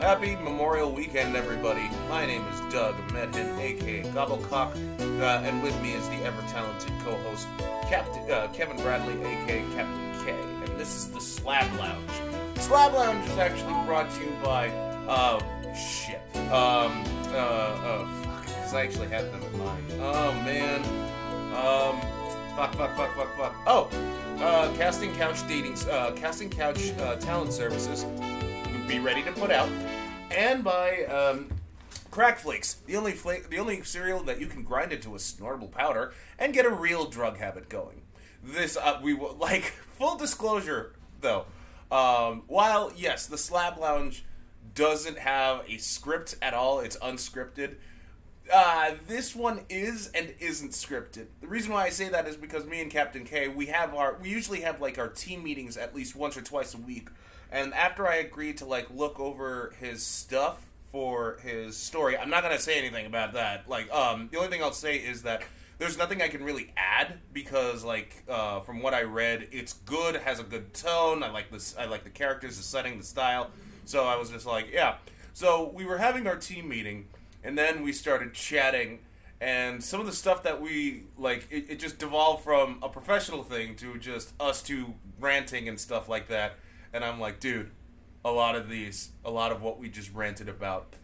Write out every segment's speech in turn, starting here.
Happy Memorial Weekend, everybody. My name is Doug Medhin, aka Gobblecock, uh, and with me is the ever talented co host, Captain uh, Kevin Bradley, aka Captain K. And this is the Slab Lounge. Slab Lounge is actually brought to you by, uh, shit. Um, uh, uh, fuck, because I actually had them in mind. Oh, man. Um, fuck, fuck, fuck, fuck, fuck. Oh, uh, Casting Couch Dating, uh, Casting Couch uh, Talent Services be ready to put out, and by um, Crack Flakes, the only fla- the only cereal that you can grind into a snortable powder and get a real drug habit going. This uh, we will like full disclosure though. Um, while yes, the Slab Lounge doesn't have a script at all; it's unscripted. Uh, this one is and isn't scripted. The reason why I say that is because me and Captain K, we have our we usually have like our team meetings at least once or twice a week and after I agreed to like look over his stuff for his story, I'm not gonna say anything about that. Like, um, the only thing I'll say is that there's nothing I can really add because, like, uh, from what I read, it's good, has a good tone. I like this. I like the characters, the setting, the style. So I was just like, yeah. So we were having our team meeting, and then we started chatting. And some of the stuff that we like, it, it just devolved from a professional thing to just us two ranting and stuff like that and I'm like, dude, a lot of these, a lot of what we just ranted about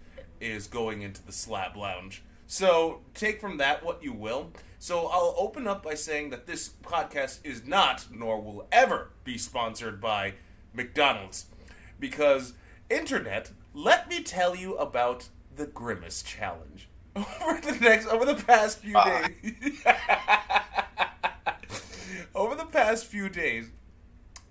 is going into the slab lounge. So take from that what you will. So I'll open up by saying that this podcast is not, nor will ever be sponsored by McDonald's. Because, Internet, let me tell you about the Grimace Challenge. Over the next, over the past few uh. days. over the past few days,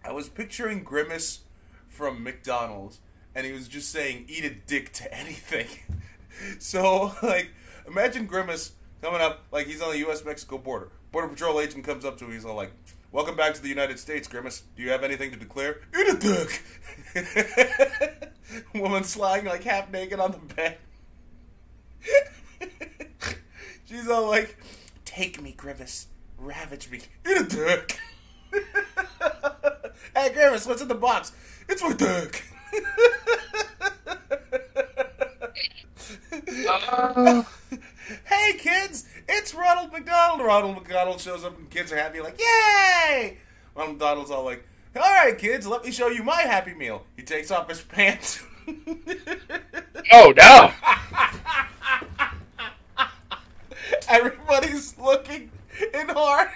I was picturing Grimace from McDonald's, and he was just saying, "Eat a dick to anything." so, like, imagine Grimace coming up like he's on the U.S. Mexico border. Border Patrol agent comes up to him. He's all like, "Welcome back to the United States, Grimace. Do you have anything to declare?" Eat a dick. Woman lying like half naked on the bed. She's all like, "Take me, Grimace. Ravage me. Eat a dick." Hey, Grimace, what's in the box? It's my dick. uh. hey, kids, it's Ronald McDonald. Ronald McDonald shows up and kids are happy, like, yay! Ronald McDonald's all like, all right, kids, let me show you my Happy Meal. He takes off his pants. oh, no. Everybody's looking in hard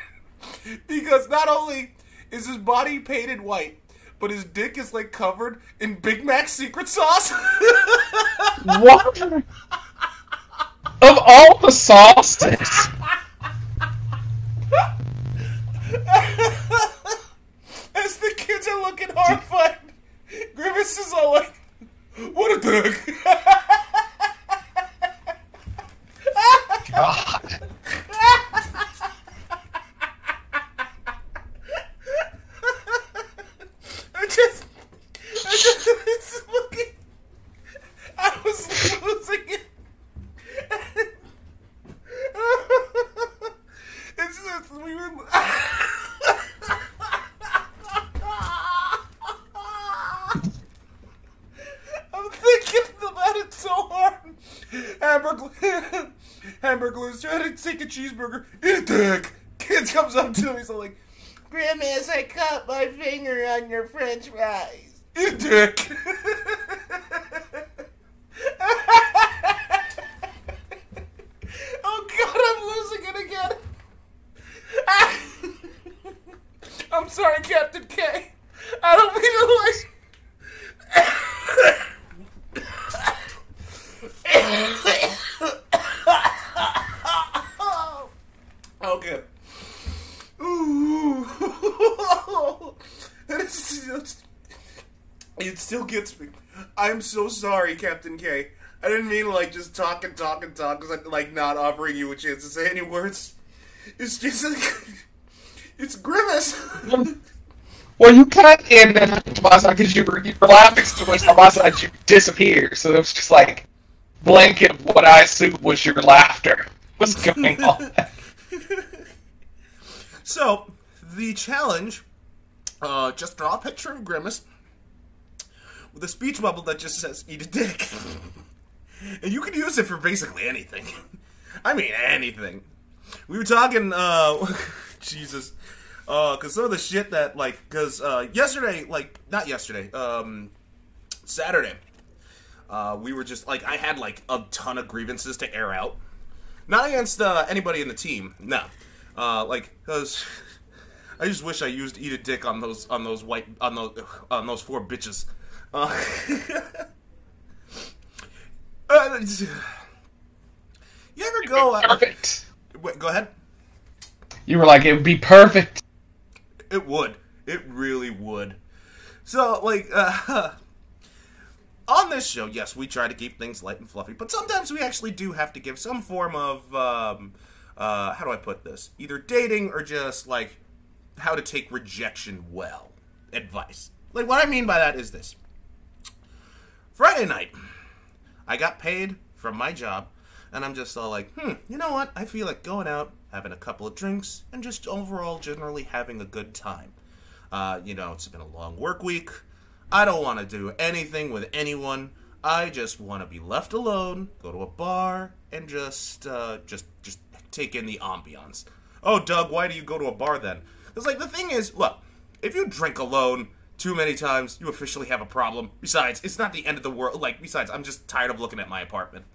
because not only is his body painted white, but his dick is like covered in Big Mac secret sauce. what? Of all the sauces. As the kids are looking horrified, Grimace is all like, "What a dick!" God. cheeseburger. Eat dick. Kid comes up to me, so like, Grimace, I cut my finger on your french fries. Eat dick. oh, God, I'm losing it again. I'm sorry, Captain K. I don't mean to like. Okay. Ooh. It still gets me. I'm so sorry, Captain K. I didn't mean like just talk and talk and talk because I'm like not offering you a chance to say any words. It's just it's grimace. well, you cut in because you were you were laughing so much on my side you disappear. So it was just like blanket of what I assumed was your laughter. What's going on? so, the challenge uh, just draw a picture of Grimace with a speech bubble that just says "eat a dick," and you can use it for basically anything. I mean, anything. We were talking, uh, Jesus, uh, cause some of the shit that like, cause uh, yesterday, like not yesterday, um, Saturday, uh, we were just like, I had like a ton of grievances to air out, not against uh, anybody in the team, no, uh, like, cause. I just wish I used eat a dick on those on those white on those on those four bitches. Uh, uh, you ever go? Uh, Perfect. wait, go ahead. You were like, it would be perfect. It would. It really would. So, like, uh, on this show, yes, we try to keep things light and fluffy, but sometimes we actually do have to give some form of, um, uh, how do I put this? Either dating or just, like, how to take rejection well advice. Like, what I mean by that is this Friday night, I got paid from my job, and I'm just all like, hmm, you know what? I feel like going out, having a couple of drinks, and just overall generally having a good time. Uh, you know, it's been a long work week. I don't want to do anything with anyone. I just want to be left alone, go to a bar, and just, uh, just, just take in the ambiance. Oh, Doug, why do you go to a bar then? Because, like, the thing is, look, if you drink alone too many times, you officially have a problem. Besides, it's not the end of the world. Like, besides, I'm just tired of looking at my apartment.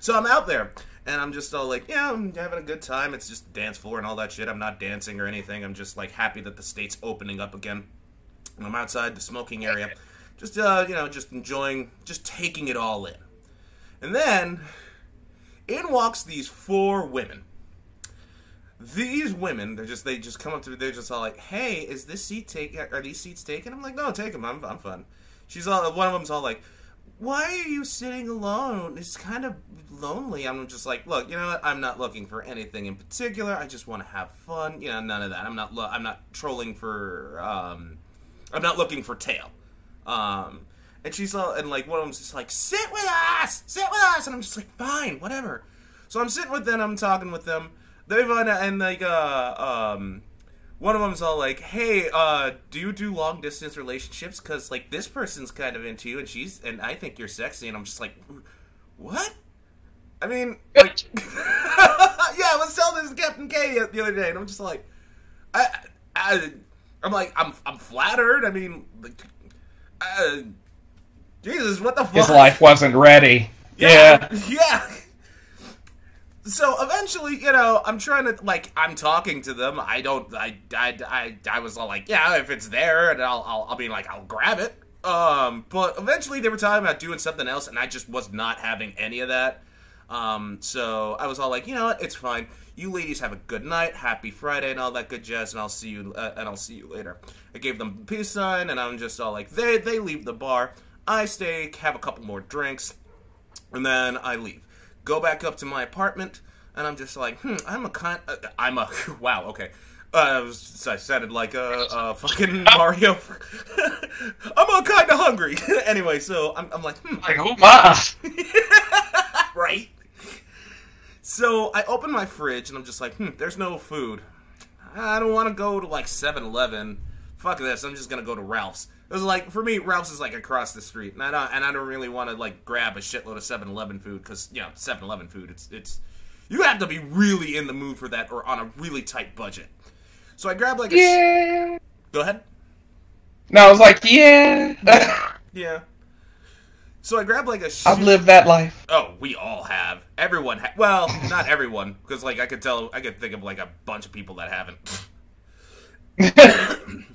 So I'm out there, and I'm just all like, yeah, I'm having a good time. It's just dance floor and all that shit. I'm not dancing or anything. I'm just, like, happy that the state's opening up again. And I'm outside the smoking area, just, uh, you know, just enjoying, just taking it all in. And then, in walks these four women these women, they're just they just come up to me. They're just all like, "Hey, is this seat take? Are these seats taken?" I'm like, "No, take them. I'm I'm fun." She's all one of them's all like, "Why are you sitting alone? It's kind of lonely." I'm just like, "Look, you know what? I'm not looking for anything in particular. I just want to have fun. You know, none of that. I'm not lo- I'm not trolling for um, I'm not looking for tail." Um, and she's all and like one of them's just like, "Sit with us, sit with us," and I'm just like, "Fine, whatever." So I'm sitting with them. I'm talking with them they've on and like uh um one of them's all like hey uh do you do long distance relationships? Because like this person's kind of into you and she's and i think you're sexy. And i'm just like what? I mean like yeah i was telling this to captain k the other day and i'm just like i i i'm like i'm i'm flattered. I mean like uh, jesus what the fuck? His life wasn't ready. yeah. Yeah. yeah so eventually, you know, I'm trying to like I'm talking to them. I don't. I I I, I was all like, yeah, if it's there, and I'll I'll, I'll be like, I'll grab it. Um, but eventually they were talking about doing something else, and I just was not having any of that. Um, so I was all like, you know what, it's fine. You ladies have a good night, happy Friday, and all that good jazz, and I'll see you. Uh, and I'll see you later. I gave them the peace sign, and I'm just all like, they they leave the bar. I stay, have a couple more drinks, and then I leave. Go back up to my apartment, and I'm just like, hmm, I'm a kind. Uh, I'm a wow. Okay. Uh, I sounded like a, a fucking Mario. I'm a kind of hungry. anyway, so I'm, I'm like, hmm, Like, my. right? So I open my fridge and I'm just like, hmm, there's no food. I don't want to go to like 7 Eleven. Fuck this, I'm just gonna go to Ralph's. It was like, for me, Ralph's is like across the street, and I don't, and I don't really want to like grab a shitload of 7 Eleven food, because, you know, 7 Eleven food, it's, it's, you have to be really in the mood for that or on a really tight budget. So I grab like a. sh- Yeah. go ahead. No, I was like, yeah. Yeah. So I grab like a. sh- I've lived that life. Oh, we all have. Everyone, ha- well, not everyone, because like I could tell, I could think of like a bunch of people that haven't.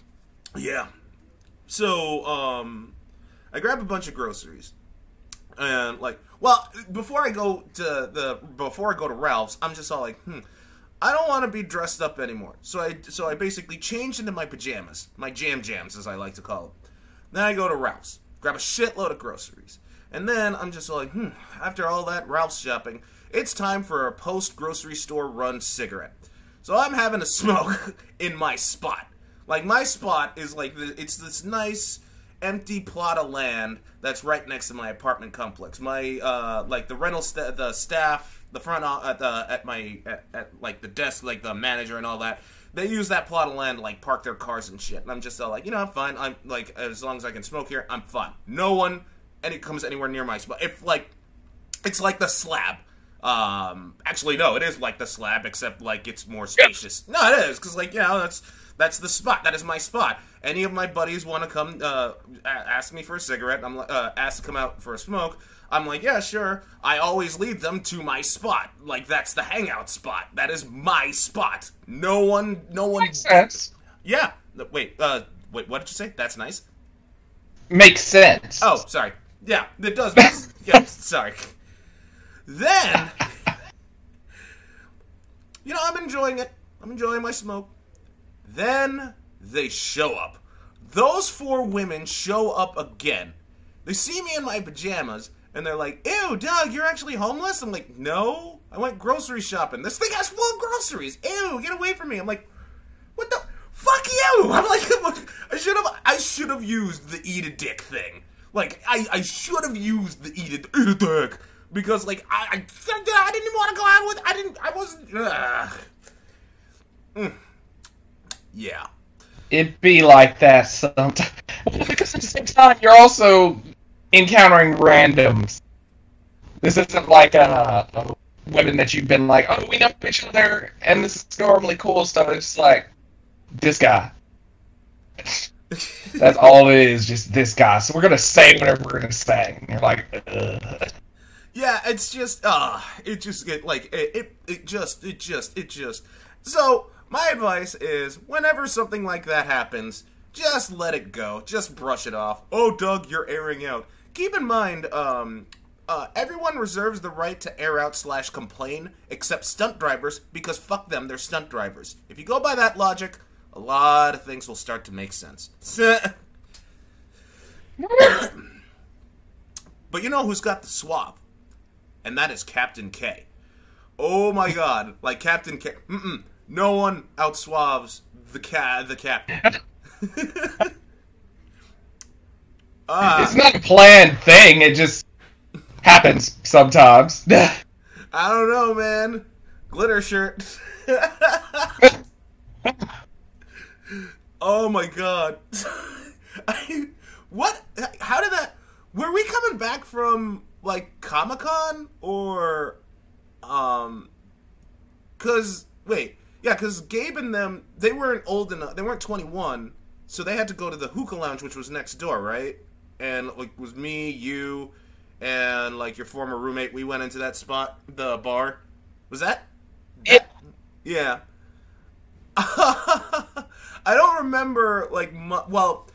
yeah. So, um, I grab a bunch of groceries, and like, well, before I go to the before I go to Ralph's, I'm just all like, hmm, I don't want to be dressed up anymore. So I so I basically change into my pajamas, my jam jams as I like to call them. Then I go to Ralph's, grab a shitload of groceries. And then I'm just like, hmm, after all that Ralph's shopping, it's time for a post grocery store run cigarette. So I'm having a smoke in my spot. Like my spot is like the, it's this nice empty plot of land that's right next to my apartment complex. My uh like the rental sta- the staff, the front o- at the at my at, at like the desk like the manager and all that they use that plot of land to like park their cars and shit. And I'm just all like, you know, I'm fine. I'm like, as long as I can smoke here, I'm fine. No one, and it comes anywhere near my spot. If like, it's like the slab. Um, actually, no, it is like the slab, except like it's more spacious. No, it is because like you know that's that's the spot. That is my spot. Any of my buddies want to come uh, ask me for a cigarette? I'm like, uh, ask to come out for a smoke. I'm like, yeah, sure. I always lead them to my spot. Like that's the hangout spot. That is my spot. No one, no one. Makes sense. Yeah. Wait. Uh. Wait. What did you say? That's nice. Makes sense. Oh, sorry. Yeah, it does. make- yeah, sorry. Then, you know, I'm enjoying it. I'm enjoying my smoke. Then they show up. Those four women show up again. They see me in my pajamas and they're like, "Ew, Doug, you're actually homeless." I'm like, "No, I went grocery shopping. This thing has full of groceries. Ew, get away from me." I'm like, "What the? Fuck you!" I'm like, "I should have. I should have used the eat a dick thing. Like, I, I should have used the eat a, eat a dick because, like, I, I, I didn't want to go out with. I didn't. I wasn't. Ugh. Mm. Yeah." It'd be like that sometimes. because at the same time, you're also encountering randoms. This isn't like a, a women that you've been like, oh, we know each other, and this is normally cool stuff. It's like this guy. That's all it is, just this guy. So we're gonna say whatever we're gonna say. And you're like, Ugh. Yeah, it's just uh it just get like it, it it just it just it just so my advice is whenever something like that happens, just let it go. Just brush it off. Oh Doug, you're airing out. Keep in mind, um uh, everyone reserves the right to air out slash complain, except stunt drivers, because fuck them, they're stunt drivers. If you go by that logic, a lot of things will start to make sense. but you know who's got the swab? and that is Captain K. Oh my god, like Captain K. Mm-mm, no one outswabs the ca- the captain. Ah, it's not a planned thing. It just happens sometimes. I don't know, man. Glitter shirt. oh my god. I, what? How did that? Were we coming back from like Comic Con or um? Cause wait, yeah, cause Gabe and them they weren't old enough. They weren't twenty one, so they had to go to the hookah lounge, which was next door, right? And like was me, you, and like your former roommate. We went into that spot, the bar. Was that? It- Yeah. I don't remember like mu- well,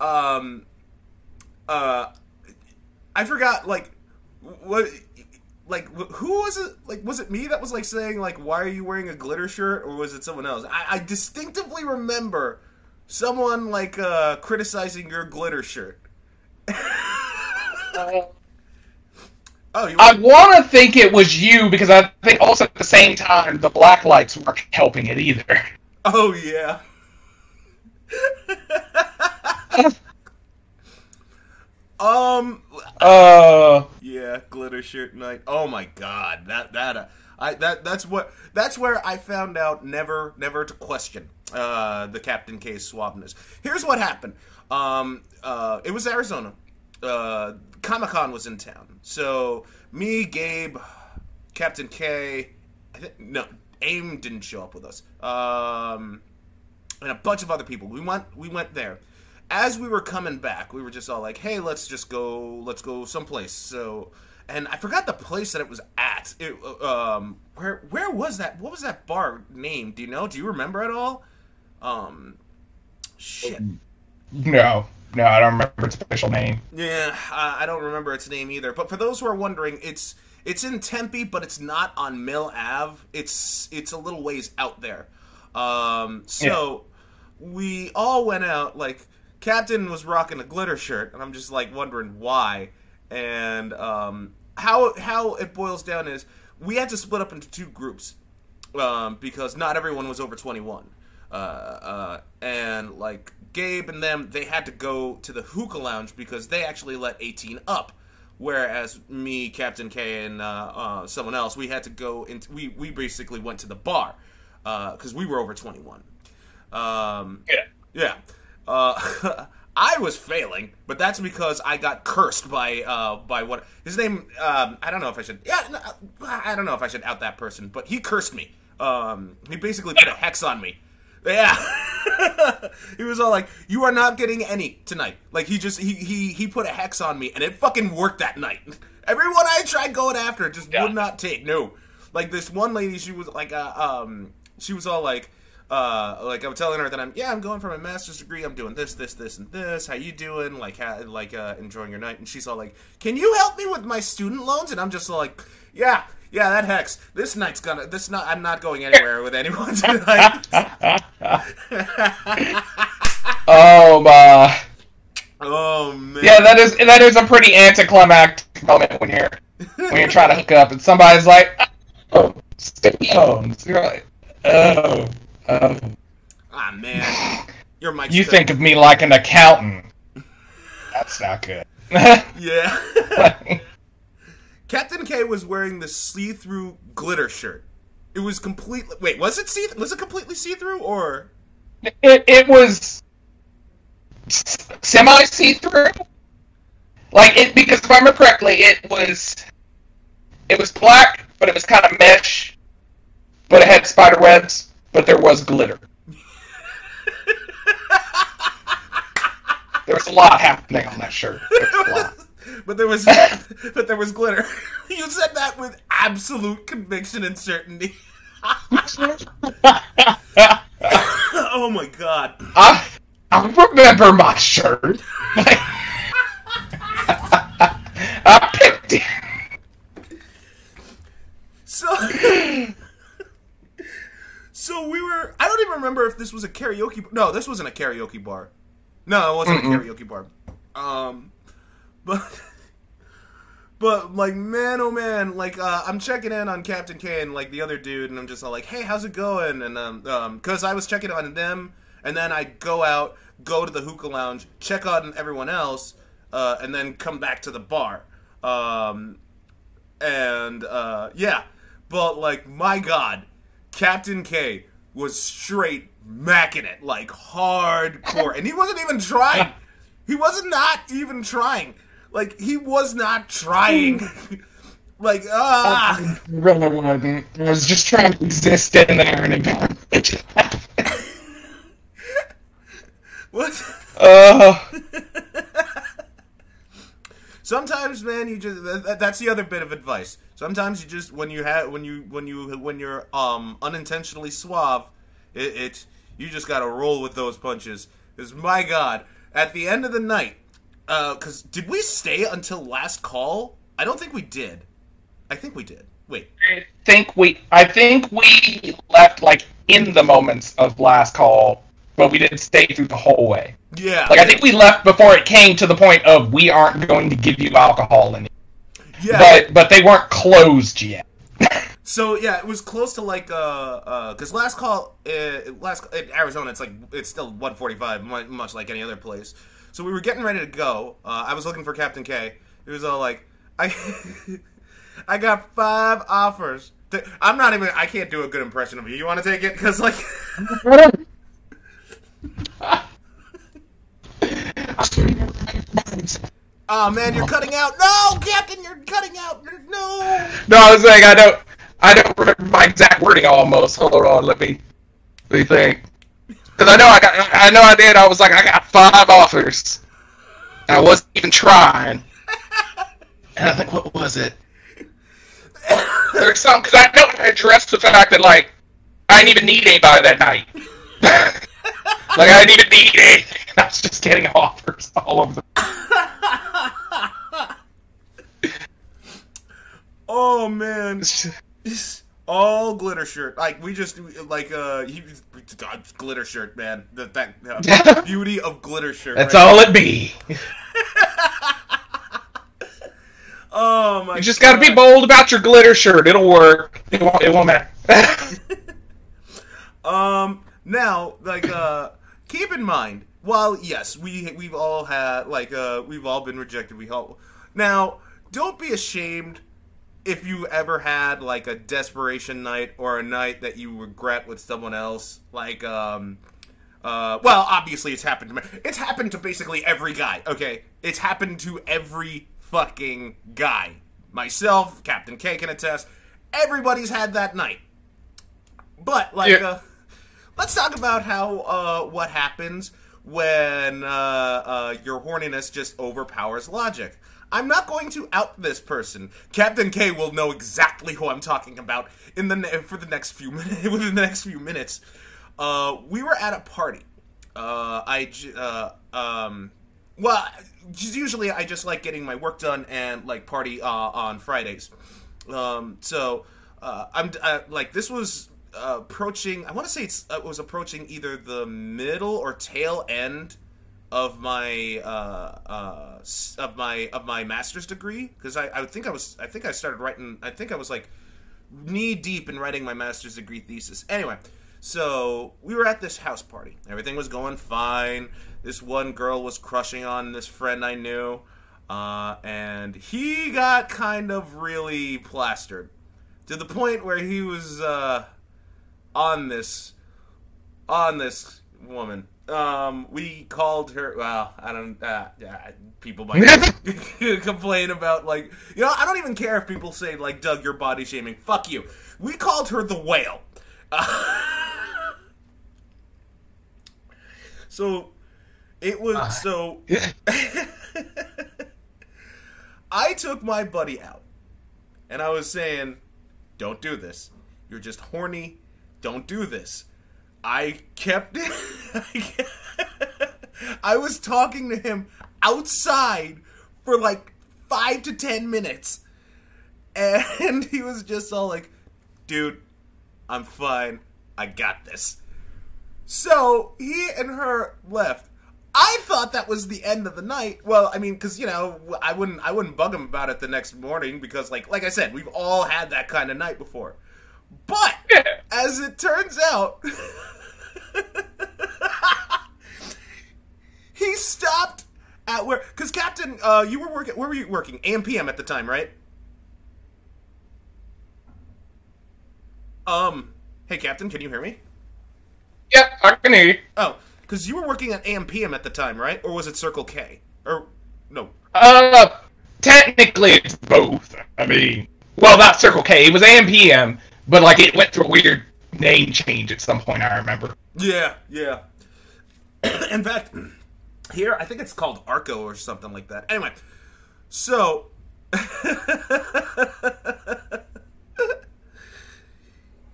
um, uh, I forgot like what like who was it like was it me that was like saying like why are you wearing a glitter shirt or was it someone else? I, I distinctively remember someone like uh criticizing your glitter shirt. Oh, you I want to think it was you because I think also at the same time the black lights weren't helping it either. Oh yeah. um Uh, yeah, glitter shirt night. Oh my god. That that uh, I that that's what that's where I found out never never to question uh the Captain K's swabness. Here's what happened. Um uh it was Arizona. Uh Comic-Con was in town. So me, Gabe, Captain K, I think no, AIM didn't show up with us. Um and a bunch of other people. We went we went there. As we were coming back, we were just all like, "Hey, let's just go. Let's go someplace." So, and I forgot the place that it was at. It, uh, um, where where was that? What was that bar name? Do you know? Do you remember at all? Um, shit. no, no, I don't remember its official name. Yeah, I I don't remember its name either. But for those who are wondering, it's it's in Tempe, but it's not on Mill Ave. It's it's a little ways out there. Um, so we all went out. Like Captain was rocking a glitter shirt, and I'm just like wondering why. And um, how how it boils down is we had to split up into two groups um, because not everyone was over 21. Uh, uh, and like Gabe and them, they had to go to the hookah lounge because they actually let 18 up. Whereas me, Captain K, and uh, uh, someone else, we had to go into we we basically went to the bar. because we were over 21. Um, Yeah. yeah. Uh, I was failing, but that's because I got cursed by uh, by what his name. Um, I don't know if I should. Yeah, no, I don't know if I should out that person, but he cursed me. Um, he basically put a hex on me. Yeah, he was all like, "You are not getting any tonight." Like he just he he he put a hex on me, and it fucking worked that night. Everyone I tried going after just Yeah. would not take. No, like this one lady, she was like, uh, um, she was all like, uh, like I'm telling her that I'm, yeah, I'm going for my master's degree. I'm doing this, this, this, and this. How you doing? Like, how, like, uh, enjoying your night? And she's all like, can you help me with my student loans? And I'm just like, yeah, yeah, that hex. This night's gonna, this night, I'm not going anywhere with anyone tonight. Oh my. oh man. Yeah, that is that is a pretty anticlimactic moment when you're when you're trying to hook up and somebody's like, "Oh, student loans." You're like, "Oh, oh." Ah man. Your mic's You think of me like an accountant? That's not good. Yeah. Captain K was wearing the see-through glitter shirt. It was completely. Wait, was it see? Was it completely see-through or? it it was semi see through. Like it because if I remember correctly, it was it was black, but it was kind of mesh, but it had spider webs, but there was glitter. there was a lot happening on that shirt. There was but there was, but there was glitter. you said that with absolute conviction and certainty. oh my god. I I remember my shirt. I picked it. So, so we were. I don't even remember if this was a karaoke. No, this wasn't a karaoke bar. No, it wasn't a karaoke bar. Um, but, but like, man, oh man, like, uh, I'm checking in on Captain K and like the other dude, and I'm just all like, hey, how's it going? And um, um, cause I was checking on them, and then I go out, go to the hookah lounge, check on everyone else, uh, and then come back to the bar. Um, and uh, yeah, but like my god, Captain K was straight macking it like hardcore, and he wasn't even trying. He was not even trying. Like he was not trying. like ah, really wasn't. I was just trying to exist in there and environment. what? uh, Sometimes, man, you just that, that- that's the other bit of advice. Sometimes you just when you have when you when you when you're um unintentionally suave, it, it you just gotta roll with those punches. Because my God, at the end of the night, uh, because did we stay until last call? I don't think we did. I think we did. Wait, I think we I think we left like in the moments of last call, but we didn't stay through the whole way. yeah, Like I think we left before it came to the point of we aren't going to give you alcohol anymore. yeah. But but they weren't closed yet. So yeah, it was close to like uh uh because last call uh, last in Arizona it's like it's still 145 much like any other place. So we were getting ready to go. Uh, I was looking for Captain K. It was all like I I got five offers. To, I'm not even I can't do a good impression of you. You want to take it because like oh man you're cutting out. No, Captain, you're cutting out. No. No, I was saying I don't I don't remember my exact wording almost. Hold on, let me let me think. Because I know I got I know I did. I was like I got five offers. I wasn't even trying. And I think what was it? There's some because I don't address the fact that like I didn't even need anybody that night. like I didn't even need anything. I was just getting offers all over the. Oh man. all glitter shirt. Like we just like uh he God, glitter shirt, man. That that uh, beauty of glitter shirt. That's right? all it be. Oh my. You just got to be bold about your glitter shirt. It'll work. It won't, it won't matter. Um. Now, like, uh, keep in mind. While yes, we we've all had like uh we've all been rejected. We all now don't be ashamed if you ever had like a desperation night or a night that you regret with someone else, like um uh well, obviously it's happened to me. It's happened to basically every guy, okay? It's happened to every fucking guy. Myself, Captain K can attest. Everybody's had that night. But like Yeah. uh let's talk about how uh what happens when uh, uh, your horniness just overpowers logic. I'm not going to out this person. Captain K will know exactly who I'm talking about in the for the next few minutes. within the next few minutes, uh, we were at a party. Uh, I uh, um, well, usually I just like getting my work done and like party uh, on Fridays. Um, so uh, I'm uh, like this was approaching. I want to say it's uh, it was approaching either the middle or tail end of my uh, uh, of my of my master's degree because I, I think I was I think I started writing. I think I was like knee deep in writing my master's degree thesis. Anyway, so we were at this house party. Everything was going fine. This one girl was crushing on this friend I knew, uh, and he got kind of really plastered to the point where he was uh, on this on this woman. Um, we called her. Well, I don't. Uh, uh, people might complain about like you know. I don't even care if people say like Doug, you're body shaming. Fuck you. We called her the whale. so it was so. I took my buddy out, and I was saying, "Don't do this. You're just horny. Don't do this." I kept it. I was talking to him outside for like five to ten minutes, and he was just all like, "Dude, I'm fine. I got this." So he and her left. I thought that was the end of the night. Well, I mean, because you know, I wouldn't, I wouldn't bug him about it the next morning because, like, like I said, we've all had that kind of night before. But Yeah. as it turns out, he stopped at where because Captain, uh, you were working. Where were you working? AMPM at the time, right? Um, hey, Captain, can you hear me? Yeah, I can hear you. Oh, because you were working at AMPM at the time, right? Or was it Circle K? Or no? Uh, technically it's both. I mean, well, not Circle K. It was AMPM, but like it went through a weird name change at some point. I remember. Yeah, yeah. In fact, here I think it's called Arco or something like that. Anyway, so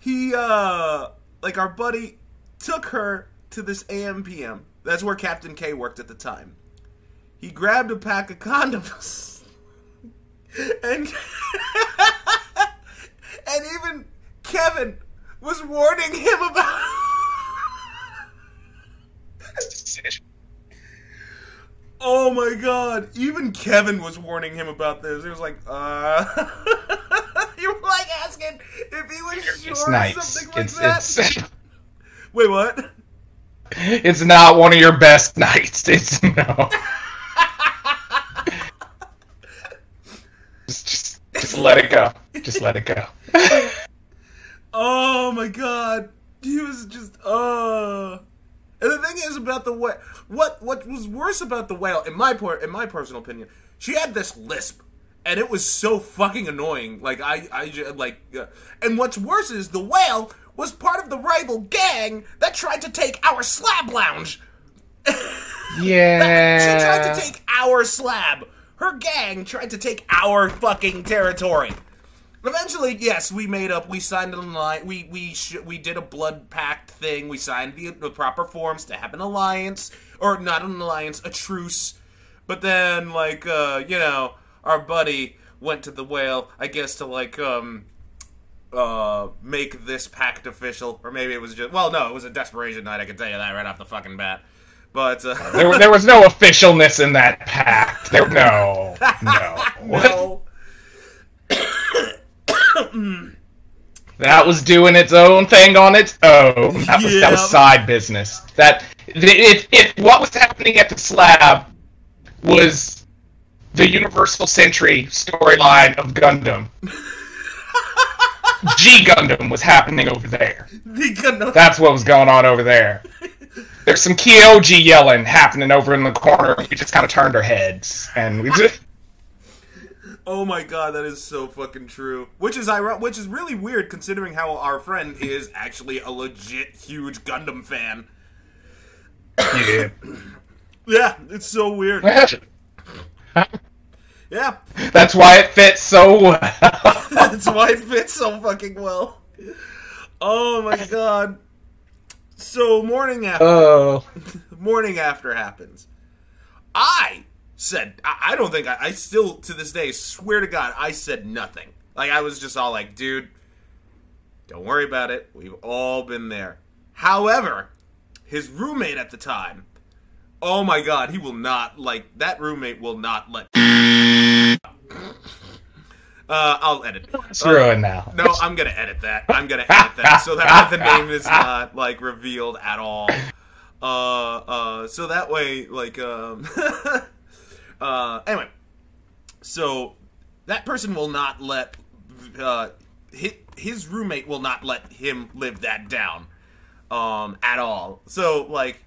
he uh like our buddy took her to this AMPM. That's where Captain K worked at the time. He grabbed a pack of condoms. and and even Kevin was warning him about Oh my god. Even Kevin was warning him about this. He was like, uh You were like asking if he was sure It's or something like It's that. it's Wait, what? it's not one of your best nights. It's no. just, just just let it go. Just let it go. Oh my god. He was just uh And the thing is about the whale what what was worse about the whale, in my por- in my personal opinion, she had this lisp. And it was so fucking annoying. Like I, I like, uh, and what's worse is the whale was part of the rival gang that tried to take our slab lounge. Yeah. She tried to take our slab. Her gang tried to take our fucking territory. Eventually, yes, we made up. We signed an alliance. We we sh- we did a blood pact thing. We signed the, the proper forms to have an alliance, or not an alliance, a truce. But then, like, uh, you know, our buddy went to the whale. I guess to like um uh make this pact official, or maybe it was just well, no, it was a desperation night. I can tell you that right off the fucking bat. But uh, There, there was no officialness in that pact. There, no, no. no. Mm. That was doing its own thing on its own. That was, that was side business. That if, if what was happening at the slab was the Universal Century storyline of Gundam, G Gundam was happening over there. The Gundam. That's what was going on over there. There's some Kyoji yelling happening over in the corner. We just kind of turned our heads and we just. Oh my god, that is so fucking true. Which is ironic, which is really weird considering how our friend is actually a legit huge Gundam fan. Yeah. Yeah, it's so weird. Yeah, That's why it fits so well. that's why it fits so fucking well. Oh my god. So morning after Oh. morning after happens. I said I, I don't think I, I still to this day swear to God I said nothing. Like I was just all like, dude, don't worry about it. We've all been there. However, his roommate at the time, oh my God, he will not like that roommate will not let. Uh, I'll edit. It's ruined now. No, I'm gonna edit that. I'm gonna edit that so that the name is not like revealed at all. Uh, uh, so that way, like, um, uh, anyway, so that person will not let uh, his, his roommate will not let him live that down, um, at all. So, like,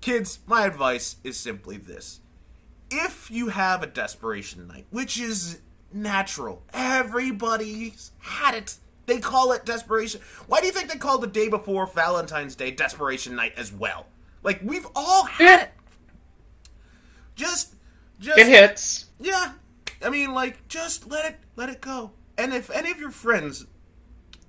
kids, my advice is simply this: if you have a desperation night, which is natural, everybody's had it. They call it desperation. Why do you think they call the day before Valentine's Day desperation night as well? Like we've all had it. Just, just It hits. yeah. I mean, like, just let it let it go. And if any of your friends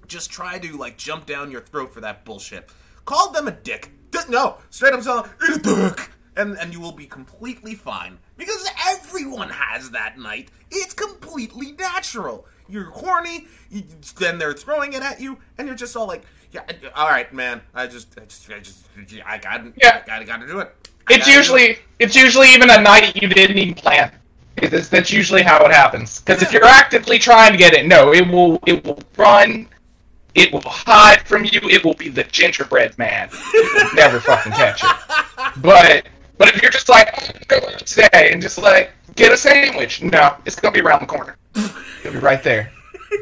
just try to like jump down your throat for that bullshit, call them a dick. D- no, straight up tell them, "Eat a dick," and and you will be completely fine because everyone has that night. It's completely natural. You're horny, you, then they're throwing it at you, and you're just all like, "Yeah, all right, man. I just, I just, I just, I got, Yeah. I got, got to do it." I It's gotta do it." It's usually it's usually even a night you didn't even plan. It's, that's usually how it happens. Because if you're actively trying to get it, no, it will it will run, it will hide from you. It will be the gingerbread man. It will never fucking catch it. But but if you're just like "Oh, today and just like get a sandwich, no, it's gonna be around the corner. It'll be right there.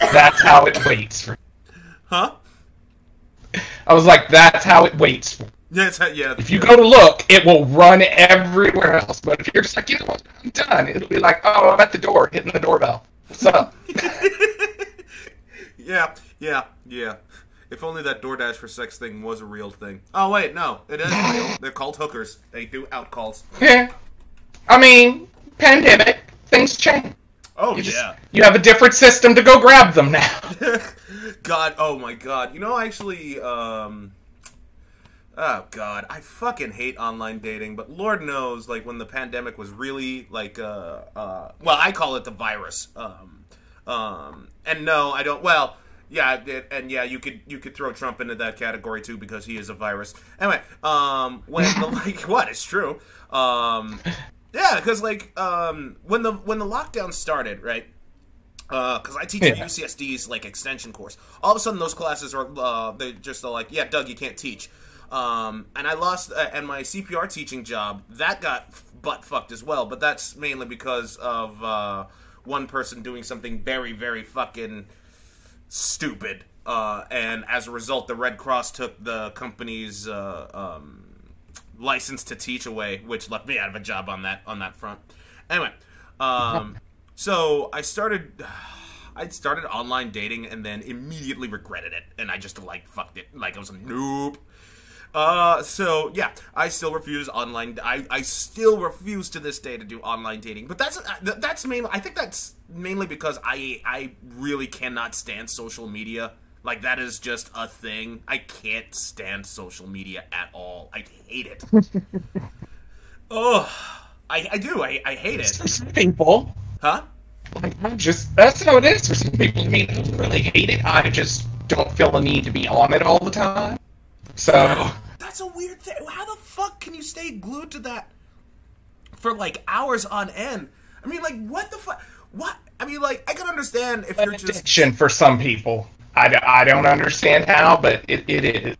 That's how it waits for. huh? I was like, that's how it waits for. Yeah, it's, yeah. If you go to look, it will run everywhere else. But if you're just like, you know what, I'm done, it'll be like, oh, I'm at the door, hitting the doorbell. What's up? Yeah, yeah, yeah. If only that DoorDash for sex thing was a real thing. Oh wait, no, it is real. They're called hookers. They do out calls. yeah. I mean, pandemic, things change. Oh You just, yeah. you have a different system to go grab them now. God, oh my God. You know, I actually, um, oh God, I fucking hate online dating. But Lord knows, like when the pandemic was really like, uh, uh, well, I call it the virus. Um, um, and no, I don't. Well, yeah, and yeah, you could you could throw Trump into that category too because he is a virus. Anyway, um, when the like, what? It's true. Um, yeah, because like, um, when the when the lockdown started, right? because I teach a Yeah. UCSD's like extension course. All of a sudden, those classes are uh, they just are like, yeah, Doug, you can't teach. Um, and I lost, uh, and my CPR teaching job that got butt fucked as well. But that's mainly because of uh, one person doing something very, very fucking stupid. Uh, and as a result, the Red Cross took the company's uh, um, license to teach away, which left me out of a job on that on that front. Anyway, um, so I started. I started online dating and then immediately regretted it, and I just like fucked it. Like I was a noob. Uh, so yeah, I still refuse online. I, I still refuse to this day to do online dating. But that's uh, that's mainly. I think that's mainly because I I really cannot stand social media. Like that is just a thing. I can't stand social media at all. I hate it. oh, I, I do. I, I hate it. For some people, Huh? like, I'm just, that's how it is for some people. I mean, I really hate it. I just don't feel the need to be on it all the time. So, That's a weird thing. How the fuck can you stay glued to that for like hours on end? I mean, like, what the fuck? What? I mean, like, I can understand if you're just. addiction for some people. I, I don't understand how, but it, it is.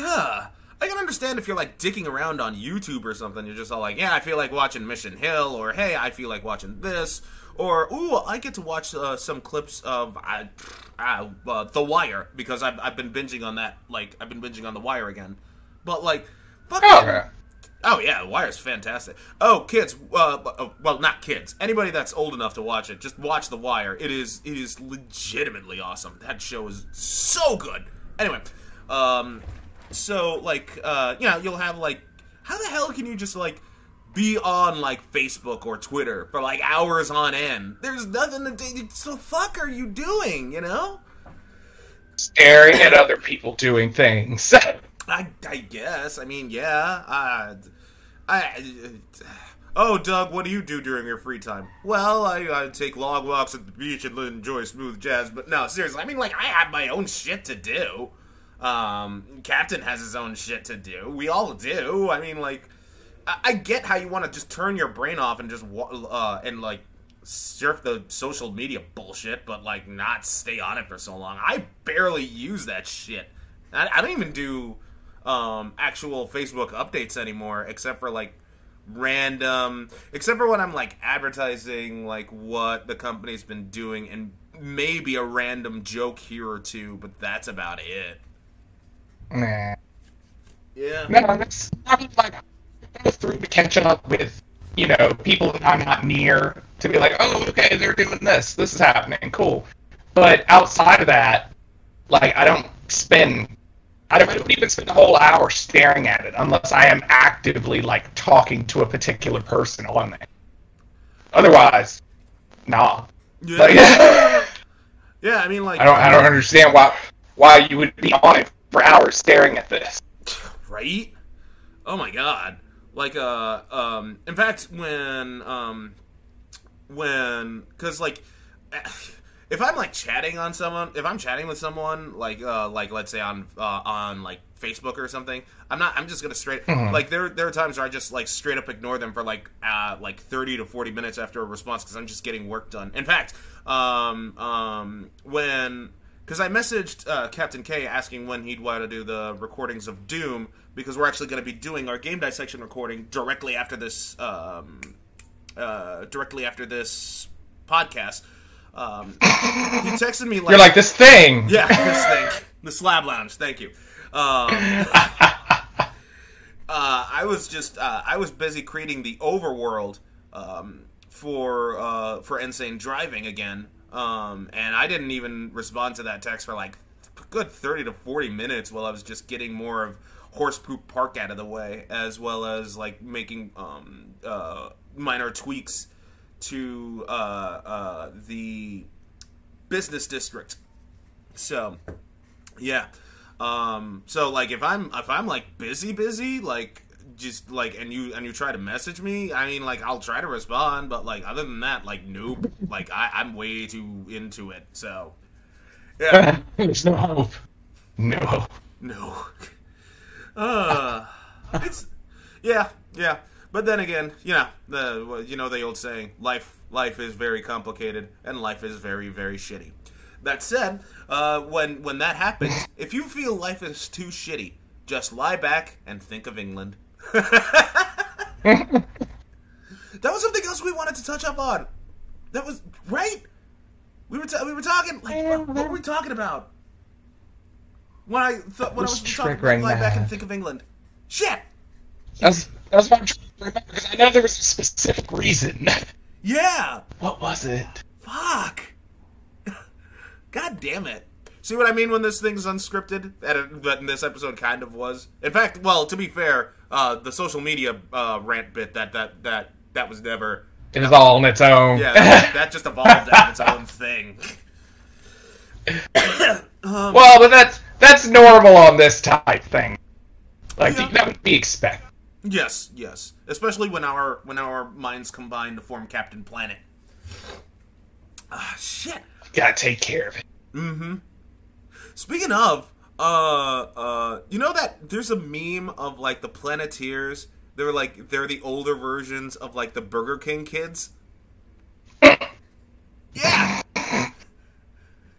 Ugh. I can understand if you're like dicking around on YouTube or something. You're just all like, yeah, I feel like watching Mission Hill, or hey, I feel like watching this, or ooh, I get to watch uh, some clips of uh, uh, uh, The Wire because I've, I've been binging on that. Like I've been binging on The Wire again, but like, fucking, Oh, Oh yeah, The Wire's fantastic. Oh, kids, uh, uh, well, not kids. Anybody that's old enough to watch it, just watch The Wire. It is it is legitimately awesome. That show is so good. Anyway, um, so like, uh, you know, you'll have like, how the hell can you just like be on like Facebook or Twitter for like hours on end? There's nothing to do. So fuck are you doing? You know? staring at other people doing things. I, I guess. I mean, yeah. Uh, I. Oh, Doug, what do you do during your free time? Well, I, I take long walks at the beach and enjoy smooth jazz. But no, seriously, I mean, like, I have my own shit to do. Um, Captain has his own shit to do. We all do. I mean, like, I, I get how you want to just turn your brain off and just uh, and like surf the social media bullshit, but like not stay on it for so long. I barely use that shit. I, I don't even do um, actual Facebook updates anymore, except for like random, except for when I'm like advertising like what the company's been doing and maybe a random joke here or two, but that's about it. Nah. Yeah. No, that's I mean, like go through to catch up with you know people that I'm not near to be like, oh, okay, they're doing this. This is happening. Cool. But outside of that, like I don't spend. I don't, I don't even spend a whole hour staring at it unless I am actively like talking to a particular person on it. Otherwise, nah. Yeah. Like, yeah, I mean, like, I don't. I don't understand why why you would be on it for hours staring at this. right? Oh my god. Like uh um in fact when um when cuz like if I'm like chatting on someone, if I'm chatting with someone like uh like let's say on uh, on like Facebook or something, I'm not I'm just going to straight like there there are times where I just like straight up ignore them for like uh like 30 to 40 minutes after a response cuz I'm just getting work done. In fact, um um when because I messaged uh, Captain K asking when he'd want to do the recordings of Doom because we're actually going to be doing our game dissection recording directly after this, um, uh, directly after this podcast. Um, he texted me like, You're like this thing. yeah, this thing, the Slab Lounge. Thank you. Um, uh, I was just uh, I was busy creating the overworld um, for uh, for Insane Driving again, um, and I didn't even respond to that text for like good thirty to forty minutes while I was just getting more of Horse Poop Park out of the way, as well as like making um, uh, minor tweaks to uh, uh, the business district. So, yeah. Um, so like if I'm if I'm like busy busy like just like and you and you try to message me, I mean like I'll try to respond, but like other than that, like nope. like I, I'm way too into it. So yeah. There's no hope. No. No. Uh, it's yeah, yeah. But then again, you know the you know the old saying, life life is very complicated and life is very very shitty. That said, uh, when when that happens, if you feel life is too shitty, just lie back and think of England. That was something else we wanted to touch up on. That was right. We were ta- we were talking like what, what were we talking about? When I thought when I was talking triggering lie back and think of England. Shit. That's that's what I'm trying to remember because I know there was a specific reason. Yeah. What was it? Fuck. God damn it. See what I mean when this thing's unscripted? And it- That this episode kind of was. In fact, well, to be fair, uh, the social media uh, rant bit that that that that was never. It was all on its own. Yeah, that, that just evolved out of its own thing. well, but that's that's normal on this type thing. Like Yeah. that would be expected. Yes, yes. Especially when our when our minds combine to form Captain Planet. Ah, shit. Gotta take care of it. Mm-hmm. Speaking of, uh, uh, you know that there's a meme of like the Planeteers. They're like they're the older versions of like the Burger King kids. Yeah.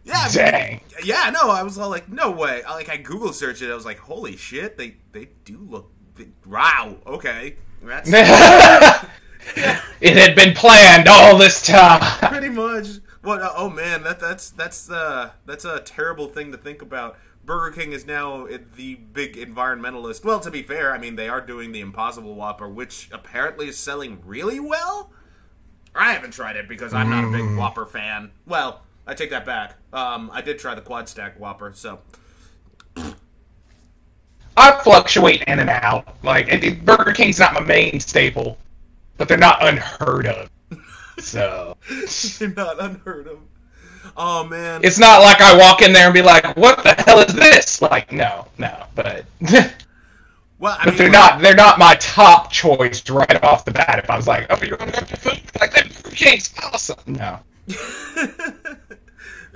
Yeah. Dang. yeah, no, I was all like, no way. I, like I Google searched it. I was like, holy shit, they they do look. They, wow. Okay. That's it had been planned all this time. pretty much. What? uh, oh man, that that's that's uh that's a terrible thing to think about. Burger King is now the big environmentalist. Well, to be fair, I mean they are doing the Impossible Whopper, which apparently is selling really well. I haven't tried it because I'm not a big Whopper fan. Well, I take that back. Um, I did try the Quad Stack Whopper, so I fluctuate in and out. Like it- Burger King's not my main staple, but they're not unheard of. So you're not unheard of. Oh man, it's not like I walk in there and be like, "What the hell is this?" Like, no, no. But well, I but they're not they're not my top choice right off the bat. If I was like, "Oh, you're gonna have to food like that King's awesome," no.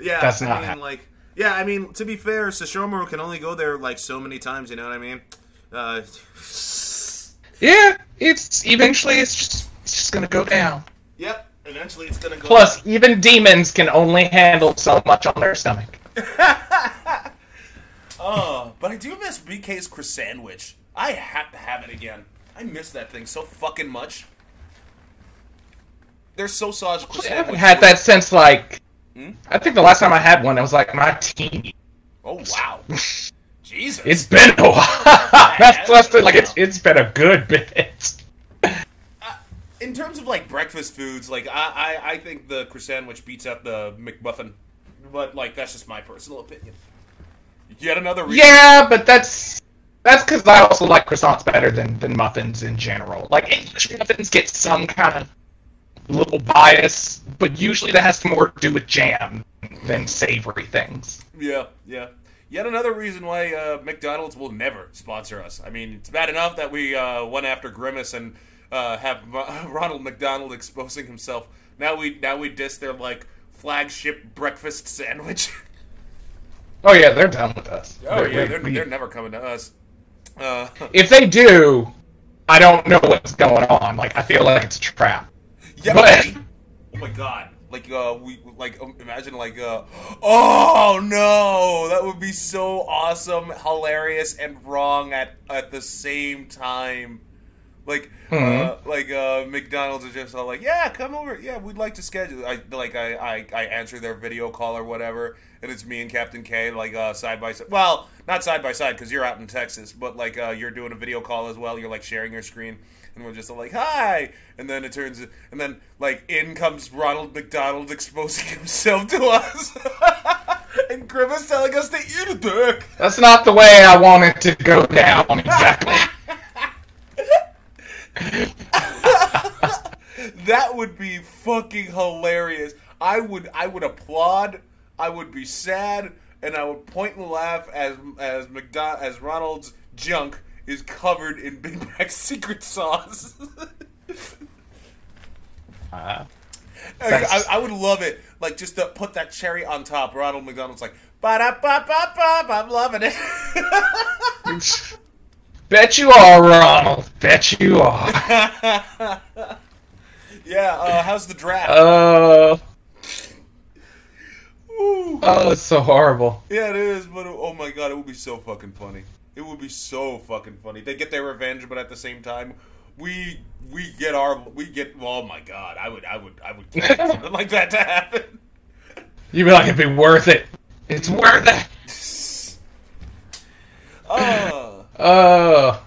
yeah, That's I not mean, hap- like, yeah, I mean, to be fair, Sesshomaru can only go there like so many times. You know what I mean? Uh, Yeah, it's eventually it's just it's just gonna go down. yep. Eventually, it's gonna go. Plus, even demons can only handle so much on their stomach. Oh, but I do miss BK's sandwich. I have to have it again. I miss that thing so fucking much. Their sausage Chris I haven't had that since like Hmm? I think the last time I had one, it was like my teen. Oh wow, Jesus! It's been a while. That's that's like it's it's been a good bit. In terms of like breakfast foods, like I, I, I think the croissant sandwich beats out the McMuffin, but like that's just my personal opinion. Yet another reason. Yeah, but that's that's because I also like croissants better than than muffins in general. Like English muffins get some kind of little bias, but usually that has more to do with jam than savory things. Yeah, yeah. Yet another reason why uh, McDonald's will never sponsor us. I mean, it's bad enough that we uh, went after Grimace and uh, have Ro- Ronald McDonald exposing himself. Now we now we diss their like flagship breakfast sandwich. Oh yeah, they're done with us. oh They- yeah, they- they're, they're never coming to us. Uh, if they do, I don't know what's going on. Like I feel like it's a trap. yeah, But- oh my god. Like uh, we like um, imagine like uh, oh no, that would be so awesome, hilarious, and wrong at at the same time. Like, uh, Mhm. like uh, McDonald's is just all like, yeah, come over, yeah, we'd like to schedule. I like I, I I answer their video call or whatever, and it's me and Captain K like uh, side by side. Well, not side by side because you're out in Texas, but like uh, you're doing a video call as well. You're like sharing your screen, and we're just all like, hi, and then it turns, and then like in comes Ronald McDonald exposing himself to us, and Grimace telling us to eat a dick. That's not the way I want it to go down exactly. that would be fucking hilarious. I would I would applaud. I would be sad, and I would point and laugh as as McDon- as Ronald's junk is covered in Big Mac secret sauce. Uh, I, I would love it, like just to put that cherry on top. Ronald McDonald's like, ba da ba ba ba. I'm loving it. bet you are, Ronald. Bet you are. yeah. Uh, how's the draft? Uh, Ooh. oh, it's so horrible. Yeah, it is, but oh my god, it would be so fucking funny. It would be so fucking funny. They get their revenge, but at the same time, we we get our we get. Oh my god, I would I would I would kill something like that to happen. You'd be like, it'd be worth it. It's worth it. Uh, Uh,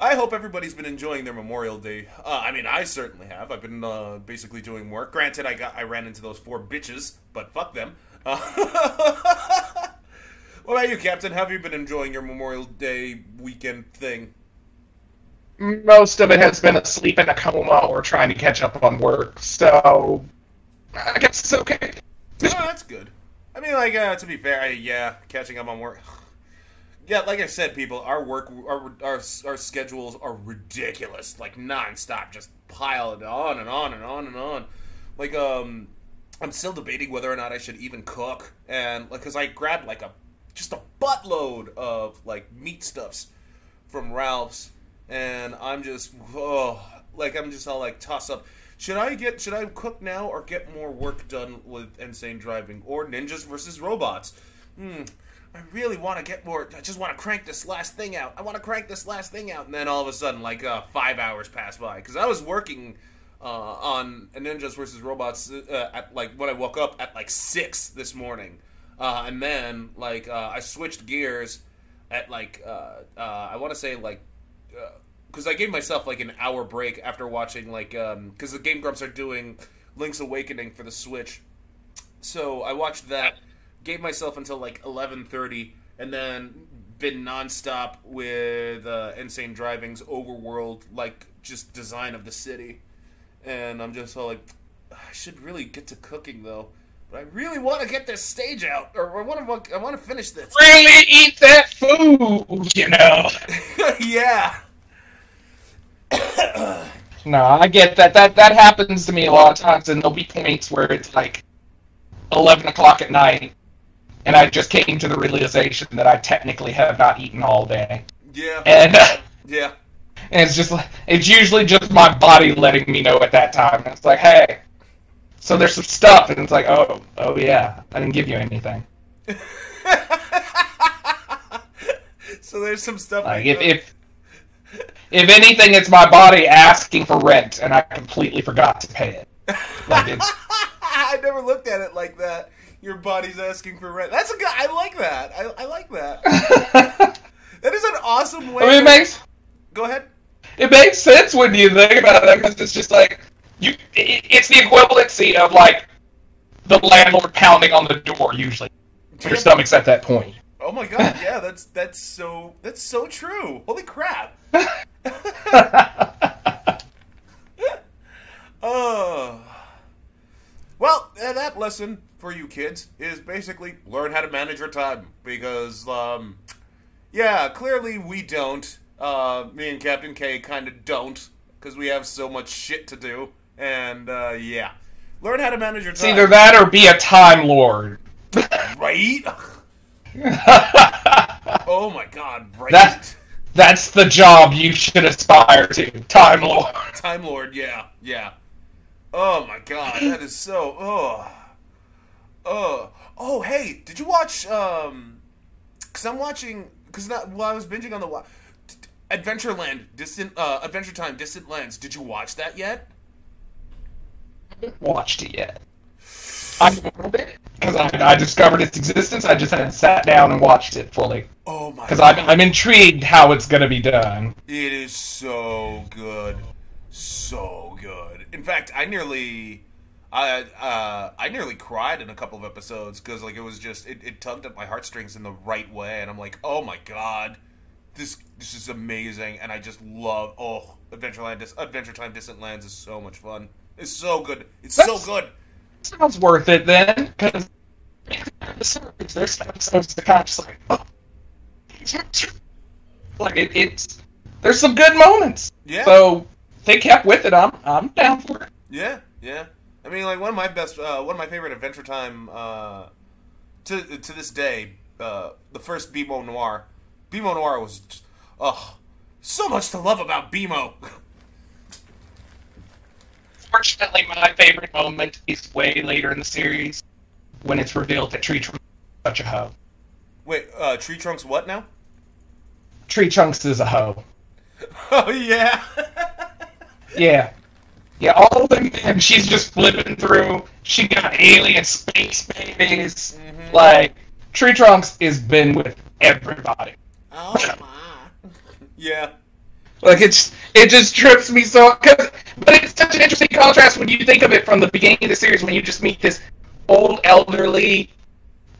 I hope everybody's been enjoying their Memorial Day. Uh, I mean, I certainly have. I've been uh, basically doing work. Granted, I got I ran into those four bitches, but fuck them. Uh, what about you, Captain? Have you been enjoying your Memorial Day weekend thing? most of it has been asleep in a coma or trying to catch up on work, so I guess it's okay. That's good. I mean, like, uh, to be fair, I, yeah, catching up on work. Yeah, like I said, people, our work, our, our our schedules are ridiculous, like nonstop, just piled on and on and on and on. Like, um, I'm still debating whether or not I should even cook, and like, cause I grabbed like a just a buttload of like meat stuffs from Ralph's, and I'm just, oh, like I'm just all like toss up. Should I get? Should I cook now or get more work done with insane driving or ninjas versus robots? hmm, I really want to get more. I just want to crank this last thing out. I want to crank this last thing out. And then all of a sudden, like uh, five hours pass by because I was working uh, on Ninjas versus Robots uh, at like when I woke up at like six this morning, uh, and then like uh, I switched gears at like uh, uh, I want to say like because I gave myself like an hour break after watching like because the Game Grumps are doing Link's Awakening for the Switch, so I watched that gave myself until like 11:30 and then been nonstop with uh, Insane Driving's overworld like just design of the city. And I'm just all like I should really get to cooking though. But I really want to get this stage out or I want to I want to finish this. Really eat that food, you know. yeah. no, I get that. That that happens to me a lot of times, and there'll be points where it's like eleven o'clock at night, and I just came to the realization that I technically have not eaten all day. Yeah. And uh, yeah. And it's just like it's usually just my body letting me know at that time. And it's like, hey, so there's some stuff, and it's like, oh, oh yeah, I didn't give you anything. so there's some stuff. Like if, if if anything, it's my body asking for rent, and I completely forgot to pay it. Like I never looked at it like that. Your body's asking for rent. That's a good. I like that. I, I like that. that is an awesome way. I mean, it makes. Go ahead. It makes sense when you think about it, because it's just like you. It, it's the equivalency of like the landlord pounding on the door usually. Your stomach's at that point. Oh my god! Yeah, that's that's so that's so true. Holy crap! oh. Well, uh, that lesson for you kids is basically learn how to manage your time because, um, yeah, clearly we don't. Uh, me and Captain K kind of don't because we have so much shit to do, and uh, yeah, learn how to manage your time. It's either that or be a time lord. right? oh my god! Right. That, that's the job you should aspire to, time lord. Time lord, yeah, yeah. Oh my god, that is so. Oh. Oh. Oh, hey, did you watch. um Because I'm watching. Because not while I was binging on the. Adventureland, Distant. Uh, Adventure Time, Distant Lands. Did you watch that yet? I haven't watched it yet. I because I, I, discovered its existence. I just hadn't sat down and watched it fully. Oh my! Because I'm, I'm intrigued how it's going to be done. It is so good, so good. In fact, I nearly, I uh, I nearly cried in a couple of episodes because like it was just it, it tugged at my heartstrings in the right way, and I'm like, oh my god, this this is amazing, and I just love oh Adventureland, Adventure Time, Distant Lands is so much fun. It's so good. It's That's, so good sounds worth it then, because there's episodes that kind of like, oh, like it, it's there's some good moments. Yeah. So they kept with it. I'm I'm down for it. Yeah, yeah. I mean, like one of my best, uh, one of my favorite Adventure Time uh, to to this day, uh, the first BMO Noir. BMO Noir was, oh, so much to love about BMO. Fortunately, my favorite moment is way later in the series when it's revealed that Tree Trunks is such a hoe. Wait, uh, Tree Trunks what now? Tree Trunks is a hoe. Oh, yeah. yeah. Yeah, all of them, and she's just flipping through. She got alien space babies. Mm-hmm. Like, Tree Trunks has been with everybody. Oh, my. yeah. Like it's it just trips me so. Cause, but it's such an interesting contrast when you think of it from the beginning of the series when you just meet this old elderly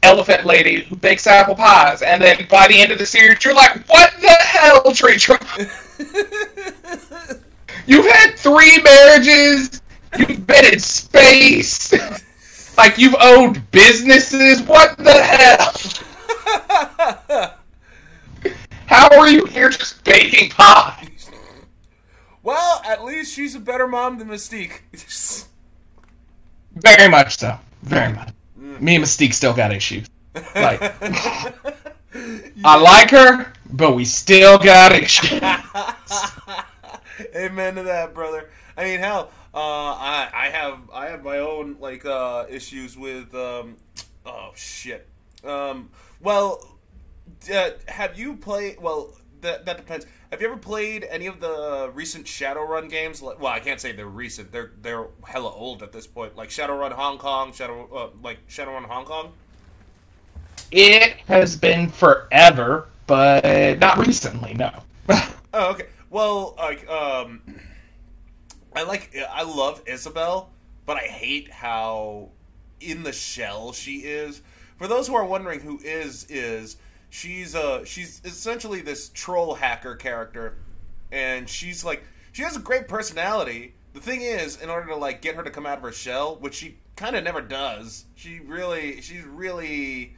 elephant lady who bakes apple pies, and then by the end of the series you're like, what the hell, Tree Trunk? you've had three marriages. You've been in space. like you've owned businesses. What the hell? How are you here just baking pie? Well, at least she's a better mom than Mystique. Very much so. Very much. Mm. Me and Mystique still got issues. Like, I like her, but we still got issues. Amen to that, brother. I mean, hell, uh, I I have I have my own like uh, issues with um, oh shit, Um, well, uh, have you played? Well, that that depends. Have you ever played any of the recent Shadowrun games? Like- Well, I can't say they're recent. They're they're hella old at this point. Like Shadowrun Hong Kong, Shadow uh, like Shadowrun Hong Kong. It has been forever, but not recently. No. Oh, okay. Well, like, um, I like, I love Isabel, but I hate how in the shell she is. For those who are wondering who is is, she's uh she's essentially this troll hacker character, and she's like she has a great personality. The thing is, in order to like get her to come out of her shell, which she kind of never does, she really she's really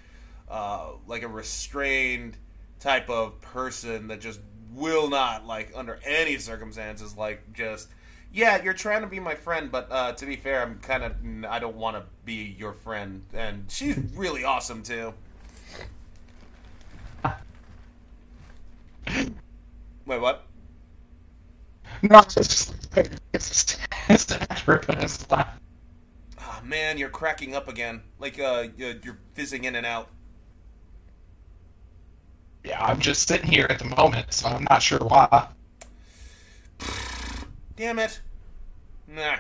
uh, like a restrained type of person that just will not like under any circumstances like just yeah you're trying to be my friend but uh, to be fair i'm kind of i don't want to be your friend. And she's really awesome too. Wait what? No, it's just it's it's it's oh man you're cracking up again. Like uh you're fizzing in and out Yeah, I'm just sitting here at the moment, so I'm not sure why. Damn it. Nah.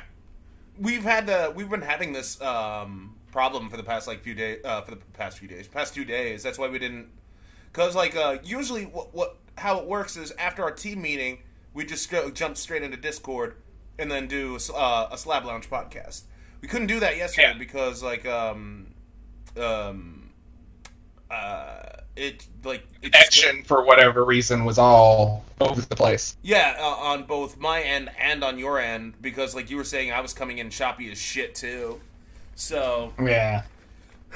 We've had uh, we've been having this um, problem for the past like few days uh, for the past few days, past two days. That's why we didn't cuz like uh, usually what what how it works is after our team meeting, we just go jump straight into Discord and then do uh, a Slab Lounge podcast. We couldn't do that yesterday Yeah. because like um um uh it like it just- Action, for whatever reason, was all over the place. Yeah, uh, on both my end and on your end, because like you were saying, I was coming in choppy as shit too. So, Yeah.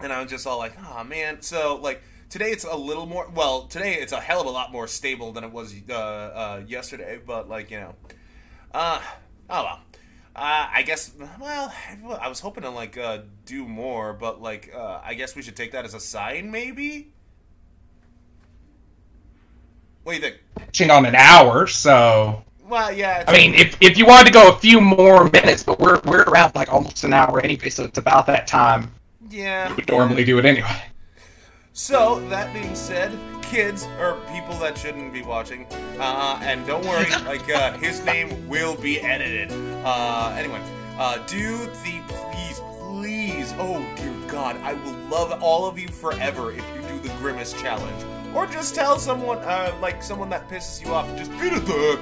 and I was just all like, "Oh man." So like today, it's a little more. Well, today it's a hell of a lot more stable than it was uh, uh, yesterday. But like you know, uh, oh well. Uh, I guess. Well, I was hoping to like uh, do more, but like uh, I guess we should take that as a sign, maybe. What do you think? Touching on an hour, so Well, yeah. I mean, if if you wanted to go a few more minutes, but we're we're around like almost an hour anyway, so it's about that time. yeah. We would normally do it anyway. So, that being said, kids or people that shouldn't be watching, uh, and don't worry, like uh, his name will be edited. Uh, anyway, uh, do the please, please, oh dear God, I will love all of you forever if you do the grimace challenge, or just tell someone, uh, like someone that pisses you off, just eat a dick.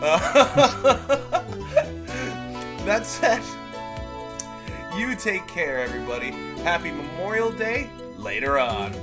Uh, that's it. You take care, everybody. Happy Memorial Day later on.